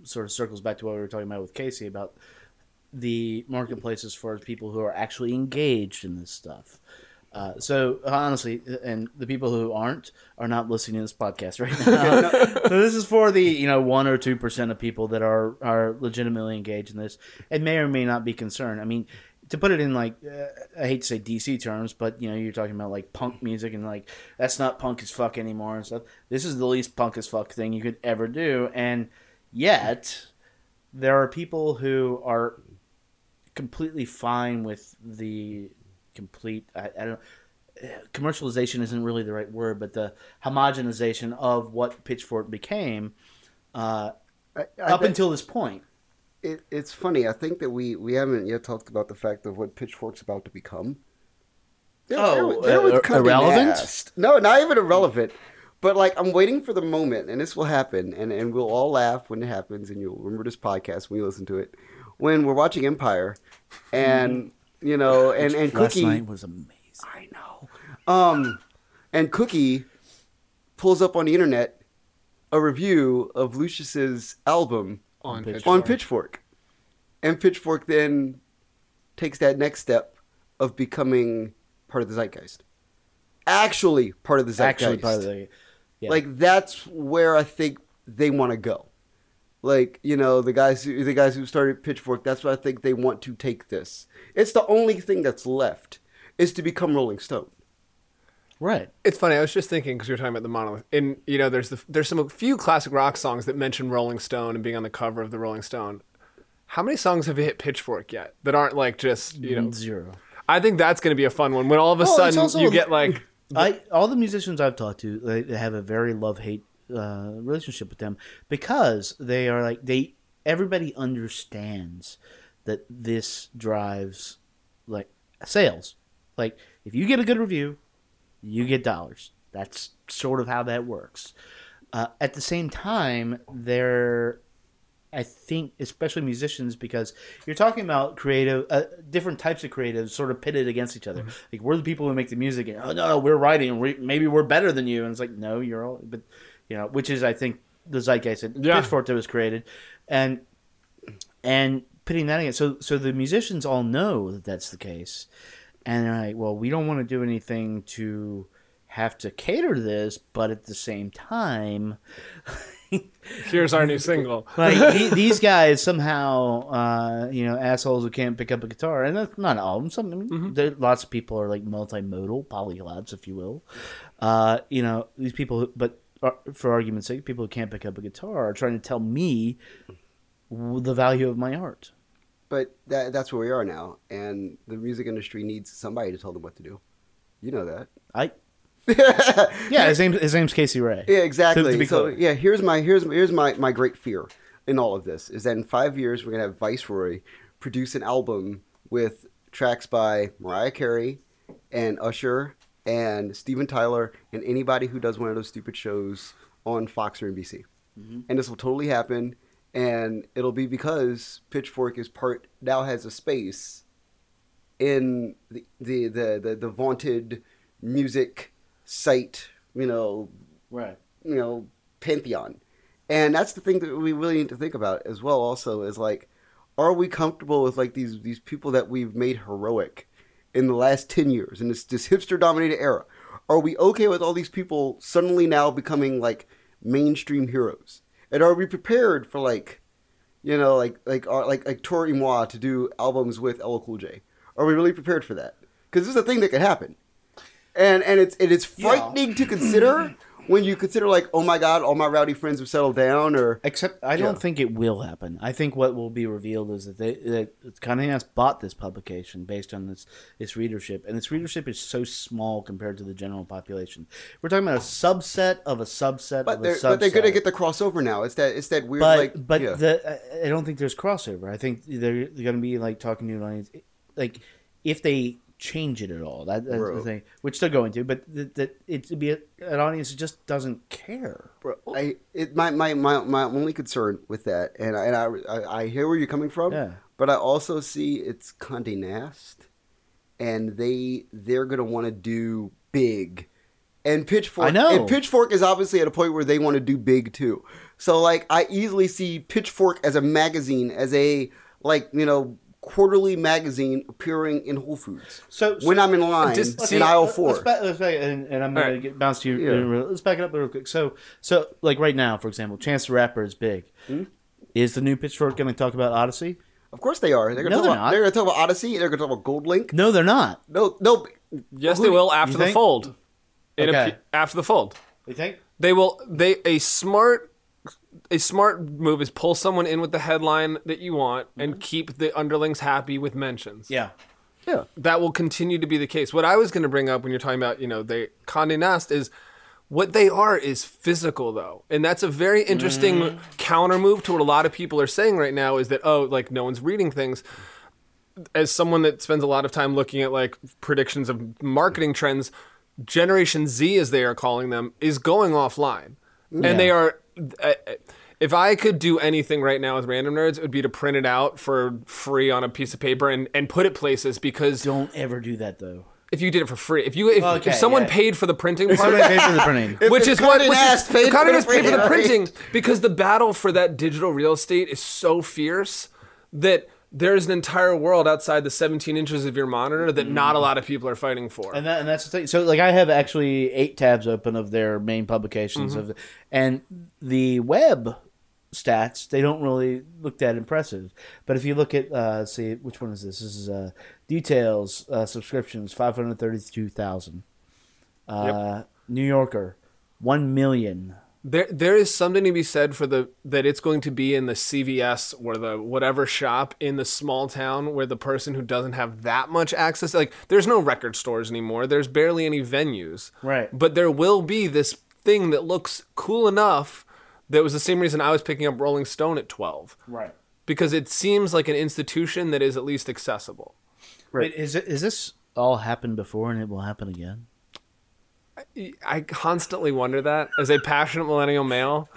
sort of circles back to what we were talking about with Casey about the marketplaces for people who are actually engaged in this stuff. Uh, so honestly, and the people who aren't are not listening to this podcast right now. [LAUGHS] so this is for the you know one or two percent of people that are are legitimately engaged in this and may or may not be concerned. I mean, to put it in like uh, I hate to say DC terms, but you know you're talking about like punk music and like that's not punk as fuck anymore and stuff. This is the least punk as fuck thing you could ever do, and yet there are people who are completely fine with the complete I, I don't commercialization isn't really the right word but the homogenization of what pitchfork became uh, I, I up until this point it, it's funny. I think that we, we haven't yet talked about the fact of what Pitchfork's about to become. There- Oh, there was uh, irrelevant? No, not even irrelevant. But like, I'm waiting for the moment, and this will happen, and, and we'll all laugh when it happens, and you'll remember this podcast when you listen to it. When we're watching Empire, and you know, and and last Cookie, night was amazing I know, um, and Cookie pulls up on the internet a review of Lucious's album On Pitchfork. on Pitchfork. And Pitchfork then takes that next step of becoming part of the zeitgeist. Actually, part of the zeitgeist. actually part of the Yeah. Like that's where I think they want to go. Like you know the guys who the guys who started Pitchfork. That's why I think they want to take this. It's the only thing that's left is to become Rolling Stone. Right. It's funny. I was just thinking because you were talking about the monolith, and you know, there's the there's some few classic rock songs that mention Rolling Stone and being on the cover of the Rolling Stone. How many songs have hit Pitchfork yet that aren't like just you know? Zero. I think that's going to be a fun one when all of a Well, sudden you get like [LAUGHS] I all the musicians I've talked to, they, they have a very love hate uh, relationship with them because they are like they. Everybody understands that this drives like sales. Like if you get a good review, you get dollars. That's sort of how that works. Uh, at the same time, they're I think, especially musicians, because you're talking about creative, uh, different types of creatives sort of pitted against each other. Like we're the people who make the music, and oh no, no we're writing, we, maybe we're better than you, and it's like no, you're all, but you know, which is I think the zeitgeist that Yeah. Pitchfork that was created, and and pitting that against. So so the musicians all know that that's the case, and they're like, well, we don't want to do anything to have to cater to this, but at the same time. [LAUGHS] here's our new single. [LAUGHS] like he, these [LAUGHS] guys somehow, uh, you know, assholes who can't pick up a guitar, and that's not all of them. Some, I mean, there, lots of people are like multimodal, polyglots, if you will. Uh, you know, these people, who, but uh, for argument's sake, people who can't pick up a guitar are trying to tell me the value of my art. But that, that's where we are now, and the music industry needs somebody to tell them what to do. You know that. I, [LAUGHS] yeah, his name, his name's Casey Rae. Yeah, exactly. To- to so yeah, here's my here's here's my my great fear in all of this is that in five years we're gonna have Viceroy produce an album with tracks by Mariah Carey and Usher and Steven Tyler and anybody who does one of those stupid shows on Fox or NBC. Mm-hmm. And this will totally happen, and it'll be because Pitchfork is part now has a space in the the the the, the vaunted music site, you know, Right. you know pantheon. And that's the thing that we really need to think about as well also is like are we comfortable with like these these people that we've made heroic in the last 10 years in this this hipster dominated era? Are we okay with all these people suddenly now becoming like mainstream heroes and are we prepared for like you know like like uh, like like Toro y Moi to do albums with LL Cool J? Are we really prepared for that? Because this is a thing that could happen. And and it's it is frightening to consider [CLEARS THROAT] when you consider like oh my god all my rowdy friends have settled down or Except I don't Yeah. think it will happen. I think what will be revealed is that they that Condé Nast bought this publication based on this its readership, and its readership is so small compared to the general population. We're talking about a subset of a subset but of a they're subset. but they're gonna get the crossover now it's that it's that weird but like but yeah. the, I- don't think there's crossover. I think they're, they're going to be like talking to an audience, like if they change it at all. That, that's Bro. the thing, which they're going to. But that that it to be a, an audience that just doesn't care. Bro, I it my, my my my only concern with that and I, and I, I I hear where you're coming from Yeah. but I also see it's Condé Nast and they they're gonna want to do big and Pitchfork I know. and Pitchfork is obviously at a point where they want to do big too so like I easily see Pitchfork as a magazine as a like you know quarterly magazine appearing in Whole Foods So- when I'm in line Just- in aisle four Let's back, let's back, and, and I'm going All to get bounce to you. Yeah. real- Let's back it up real quick. So, so like right now, for example, Chance the Rapper is big. Hmm? Is the new Pitchfork going to talk about Oddisee? of course they are they're gonna No, talk they're about gonna talk about Oddisee they're gonna talk about GoldLink No, they're not. no no Yes, they will after the think? fold. In a Okay. after the fold, You think? they will. They a smart. A smart move is pull someone in with the headline that you want and mhm. keep the underlings happy with mentions. Yeah. yeah that will continue to be the case. What I was going to bring up when you're talking about, you know, they Condé Nast is what they are is physical though. And that's a very interesting mm. counter move to what a lot of people are saying right now is that oh, like no one's reading things. As someone that spends a lot of time looking at like predictions of marketing trends, Generation Z as they are calling them is going offline. And they are if I could do anything right now with random nerds, it would be to print it out for free on a piece of paper and, and put it places because Don't ever do that though. if you did it for free, if you if, Okay, if someone yeah. paid for the printing part, Somebody pays for the printing. If- which is what Condé which is, paid for the paid for the printing because the battle for that digital real estate is so fierce that there's an entire world outside the 17 inches of your monitor that not a lot of people are fighting for. And that, and that's the thing. So like I have actually eight tabs open of their main publications Mm-hmm. of, and the web stats they don't really look that impressive. But if you look at uh, see which one is this? This is uh, details uh, subscriptions five hundred thirty two thousand. Uh, New Yorker one million. There, there is something to be said for the that it's going to be in the CVS or the whatever shop in the small town where the person who doesn't have that much access, like there's no record stores anymore. There's barely any venues, Right. But there will be this thing that looks cool enough. That was the same reason I was picking up Rolling Stone at 12 Right. because it seems like an institution that is at least accessible. Wait, is it is this all happened before and it will happen again? I constantly wonder that as a passionate millennial male.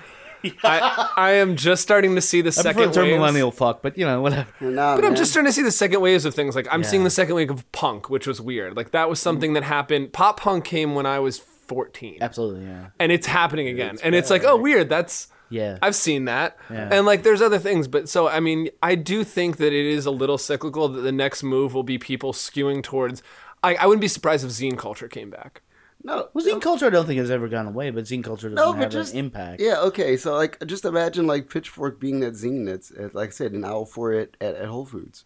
[LAUGHS] I, I am just starting to see the I prefer second the term millennial fuck, but you know whatever. Nah, But I'm just starting to see the second waves of things. Like I'm seeing the second wave of punk, which was weird. Like that was something that happened. Pop punk came when I was 14, Absolutely, yeah, and it's happening again. and it's like, oh, weird. That's yeah. I've seen that. Yeah. And like there's other things, but so I mean, I do think that it is a little cyclical. That the next move will be people skewing towards. I, I wouldn't be surprised if zine culture came back. No, Well, zine culture I don't think has ever gone away, but zine culture doesn't No, have just an impact. Yeah, okay. So like, just imagine like Pitchfork being that zine that's like I said, an owl for it at, at Whole Foods.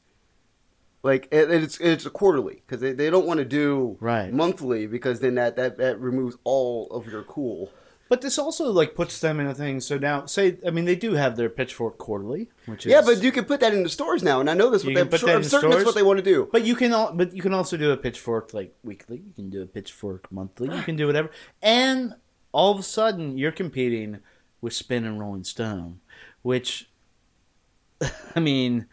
Like it, it's it's a quarterly because they, they don't want to do Right. monthly because then that, that that removes all of your cool. But this also like puts them in a thing. So now, say, I mean, they do have their Pitchfork Quarterly, which is Yeah, but you can put that in the stores now, and I know this. What You they, can put sure, that I'm in certain that's what they want to do. But you can all, but you can also do a Pitchfork like weekly. You can do a Pitchfork monthly. You can do whatever. And all of a sudden, you're competing with Spin and Rolling Stone, which, [LAUGHS] I mean,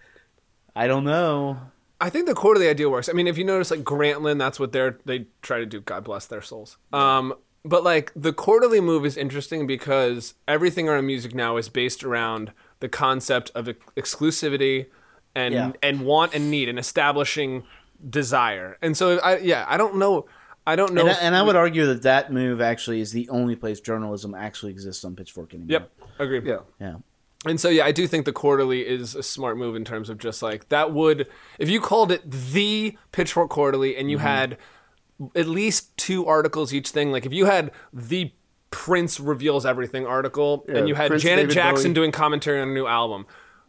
I don't know. I think the quarterly idea works. I mean, if you notice, like Grantland, that's what they're they try to do. God bless their souls. Um, but like the quarterly move is interesting because everything around music now is based around the concept of ex- exclusivity and Yeah. and want and need and establishing desire. And so, I yeah, I don't know. I don't know. And I, and I would argue that that move actually is the only place journalism actually exists on Pitchfork anymore. Yep, agree. Yeah, Yeah. And so yeah, I do think the quarterly is a smart move in terms of just like that would if you called it the Pitchfork Quarterly and you Mm-hmm. had at least two articles each thing, like if you had the Prince reveals everything article Yeah, and you had Prince, Janet David Jackson Bowie. doing commentary on a new album,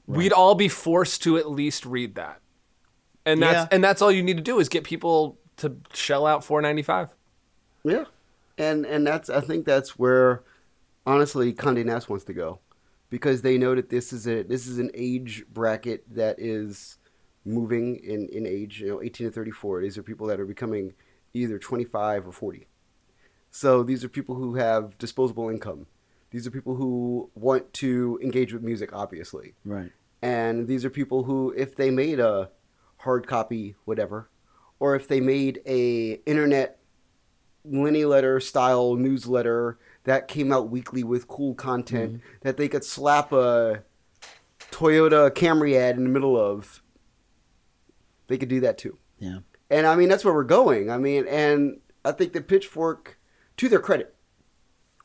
we'd all be forced to at least read that. And that's Yeah. and that's all you need to do is get people to shell out 4.95. yeah, and and that's I think that's where honestly Condé Nast wants to go because they know that this is a this is an age bracket that is moving in in age. You know, 18 to 34. These are people that are becoming either 25 or 40. So these are people who have disposable income. These are people who want to engage with music, obviously. Right. And these are people who, if they made a hard copy, whatever, or if they made a internet linear letter style newsletter that came out weekly with cool content mm-hmm. that they could slap a Toyota Camry ad in the middle of, they could do that too. Yeah. And I mean, that's where we're going. I mean, and I think that Pitchfork, to their credit,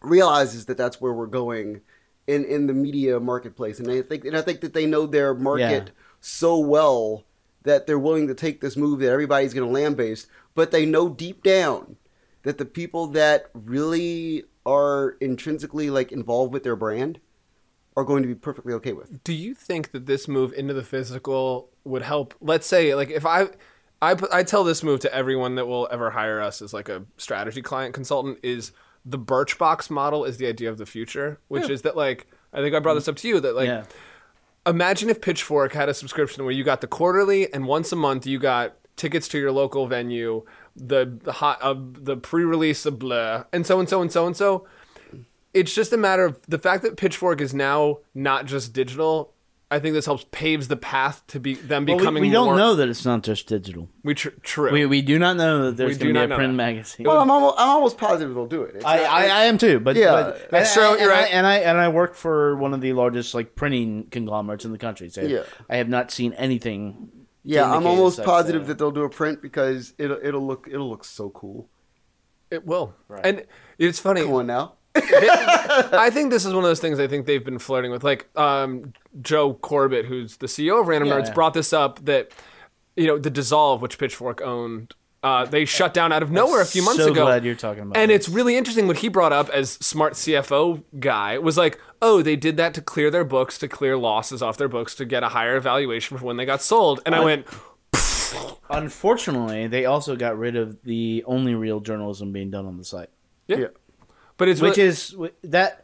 realizes that that's where we're going in, in the media marketplace. And I think, and I think that they know their market Yeah. so well that they're willing to take this move that everybody's going to lambaste, but they know deep down that the people that really are intrinsically like involved with their brand are going to be perfectly okay with. do you think that this move into the physical would help let's say like if i i, I tell this move to everyone that will ever hire us as like a strategy client consultant is the birchbox model is the idea of the future which is that like i think i brought this up to you that like yeah. imagine if pitchfork had a subscription where you got the quarterly and once a month you got tickets to your local venue the the hot uh, the pre-release of blah and so and so and so and so it's just a matter of the fact that Pitchfork is now not just digital. I think this helps paves the path to be them Well, we, becoming. we don't more, know that it's not just digital. We tr- true. We, we do not know that there's We going to be not a print that. magazine. Well, I'm almost, I'm almost positive they'll do it. I, not- I, I am too, but Yeah, but, that's true, And, you're I, right. and I and I work for one of the largest like printing conglomerates in the country. So Yeah. I have not seen anything. Yeah, I'm almost positive that- that they'll do a print because it'll it'll look it'll look so cool. it will. And it's funny. Come on now. I think this is one of those things I think they've been flirting with. Like um, Joe Corbett, who's the CEO of Random Yeah, Nerds, yeah. brought this up that you know the Dissolve, which Pitchfork owned, uh, they shut down out of nowhere a few months so ago. glad you're talking about And this. it's really interesting what he brought up as smart CFO guy was like, oh, they did that to clear their books, to clear losses off their books, to get a higher valuation for when they got sold. And I went, Unfortunately, they also got rid of the only real journalism being done on the site, yeah. But it's which really- is that.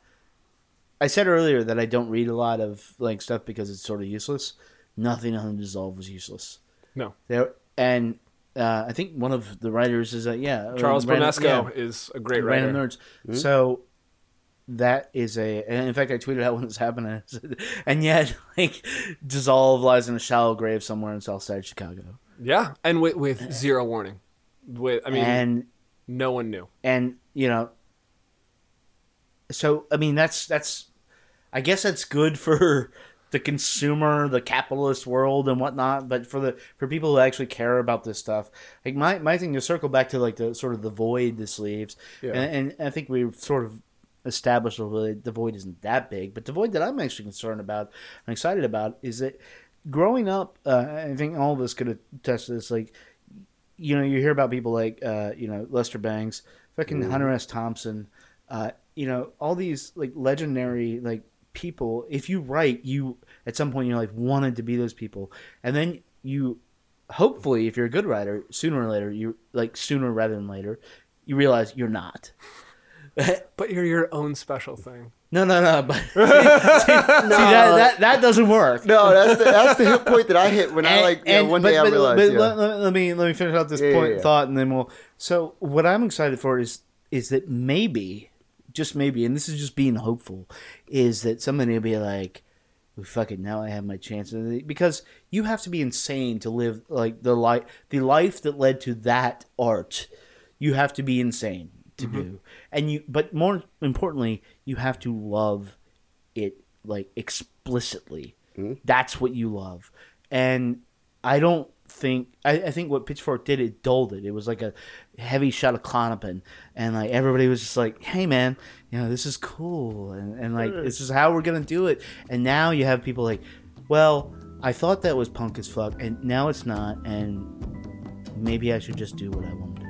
I said earlier that I don't read a lot of like stuff because it's sort of useless. Nothing on Dissolve was useless. no. There and uh, I think one of the writers is uh, yeah Charles Random- Bramesco yeah, is a great writer. Random Nerds. So that is a, and in fact, I tweeted out [LAUGHS] when this happened, and said- and yet [LAUGHS] like Dissolve lies in a shallow grave somewhere in Southside Chicago, Yeah, and with, with zero warning. With I mean, and no one knew. and you know so i mean that's that's i guess that's good for [LAUGHS] the consumer the capitalist world and whatnot but for the for people who actually care about this stuff like my my thing to circle back to like the sort of the void this leaves. And, and i think we've sort of established a little bit the void isn't that big but the void that i'm actually concerned about and excited about is that growing up uh, i think all of us could attest to this like you know, you hear about people like, uh, you know, Lester Bangs, fucking Hunter S. Thompson, uh, you know, all these like legendary like people. If you write, you at some point in your life wanted to be those people, and then you, hopefully, if you're a good writer, sooner or later, you like sooner rather than later, you realize you're not. [LAUGHS] But you're your own special thing. No, no, no. But [LAUGHS] [LAUGHS] see, see, that, that that doesn't work. No, that's the, that's the hit point that I hit when I like yeah, one day I realized. but yeah. let, let- let me let me finish out this Yeah, yeah, point yeah. thought, and then we'll. So what I'm excited for is is that maybe, just maybe, and this is just being hopeful, is that somebody will be like, well, "Fuck it, now I have my chance," because you have to be insane to live like the life the life that led to that art. You have to be insane to mm-hmm. do, and you. But more importantly, you have to love it like explicitly. Mm-hmm. That's what you love, and I don't think I, I think what Pitchfork did it dulled it. It was like a heavy shot of Klonopin, and like everybody was just like, "Hey man, you know this is cool," and, and like this is how we're gonna do it. And now you have people like, "Well, I thought that was punk as fuck, and now it's not, and maybe I should just do what I want to do."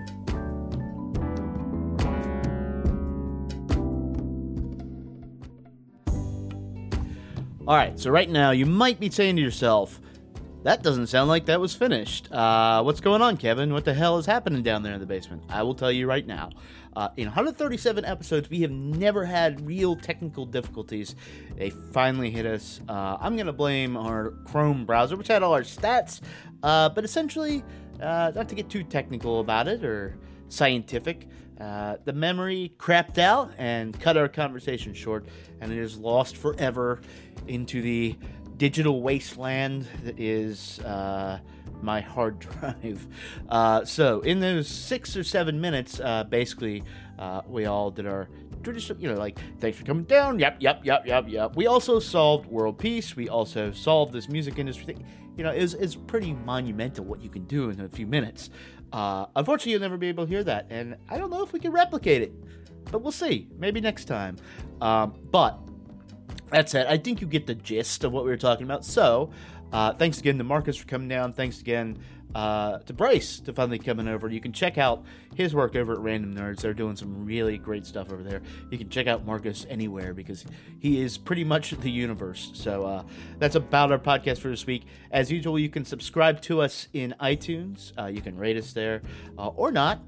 All right, so right now you might be saying to yourself, that doesn't sound like that was finished. Uh, what's going on, Kevin? What the hell is happening down there in the basement? I will tell you right now. Uh, in 137 episodes, we have never had real technical difficulties. They finally hit us. Uh, I'm going to blame our Chrome browser, which had all our stats, uh, but essentially, uh, not to get too technical about it or scientific, uh, the memory crapped out and cut our conversation short, and it is lost forever into the digital wasteland that is uh, my hard [LAUGHS] drive. Uh, so, in those six or seven minutes, uh, basically, uh, we all did our traditional, you know, like, thanks for coming down. Yep, yep, yep, yep, yep. We also solved world peace. We also solved this music industry thing. You know, it's, it's pretty monumental what you can do in a few minutes. Uh, unfortunately, you'll never be able to hear that, and I don't know if we can replicate it, but we'll see. Maybe next time. Um, but that it. I think you get the gist of what we were talking about. So, uh, thanks again to Marcus for coming down. Thanks again uh, to Bryce to finally coming over. You can check out his work over at Random Nerds. They're doing some really great stuff over there. You can check out Marcus anywhere because he is pretty much the universe. So uh, that's about our podcast for this week. As usual, you can subscribe to us in iTunes. Uh, you can rate us there uh, or not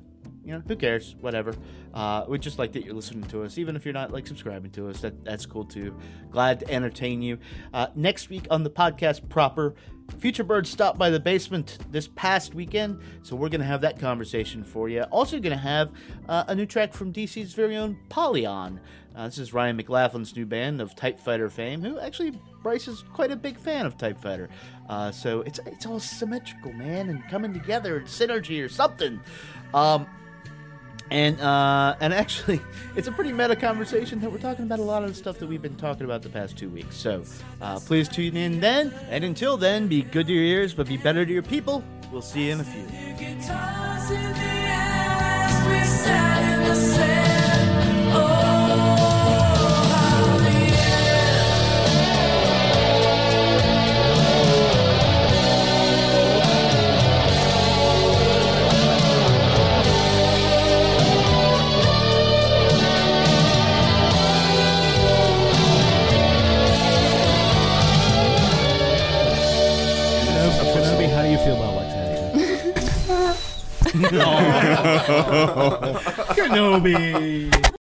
you know, who cares? Whatever. Uh, we just like that you're listening to us, even if you're not like subscribing to us. That that's cool too. Glad to entertain you. Uh, next week on the podcast proper, Future Bird stopped by the basement this past weekend, so we're gonna have that conversation for you. Also, gonna have uh, a new track from DC's very own Polyon. Uh, this is Ryan McLaughlin's new band of Type Fighter fame, who actually Bryce is quite a big fan of Type Fighter. Uh, so it's it's all symmetrical, man, and coming together and synergy or something. Um, and uh, and actually, [LAUGHS] it's a pretty meta conversation that we're talking about a lot of the stuff that we've been talking about the past two weeks. So uh, please tune in then. And until then, be good to your ears, but be better to your people. We'll see you in a few. [LAUGHS] Kenobi.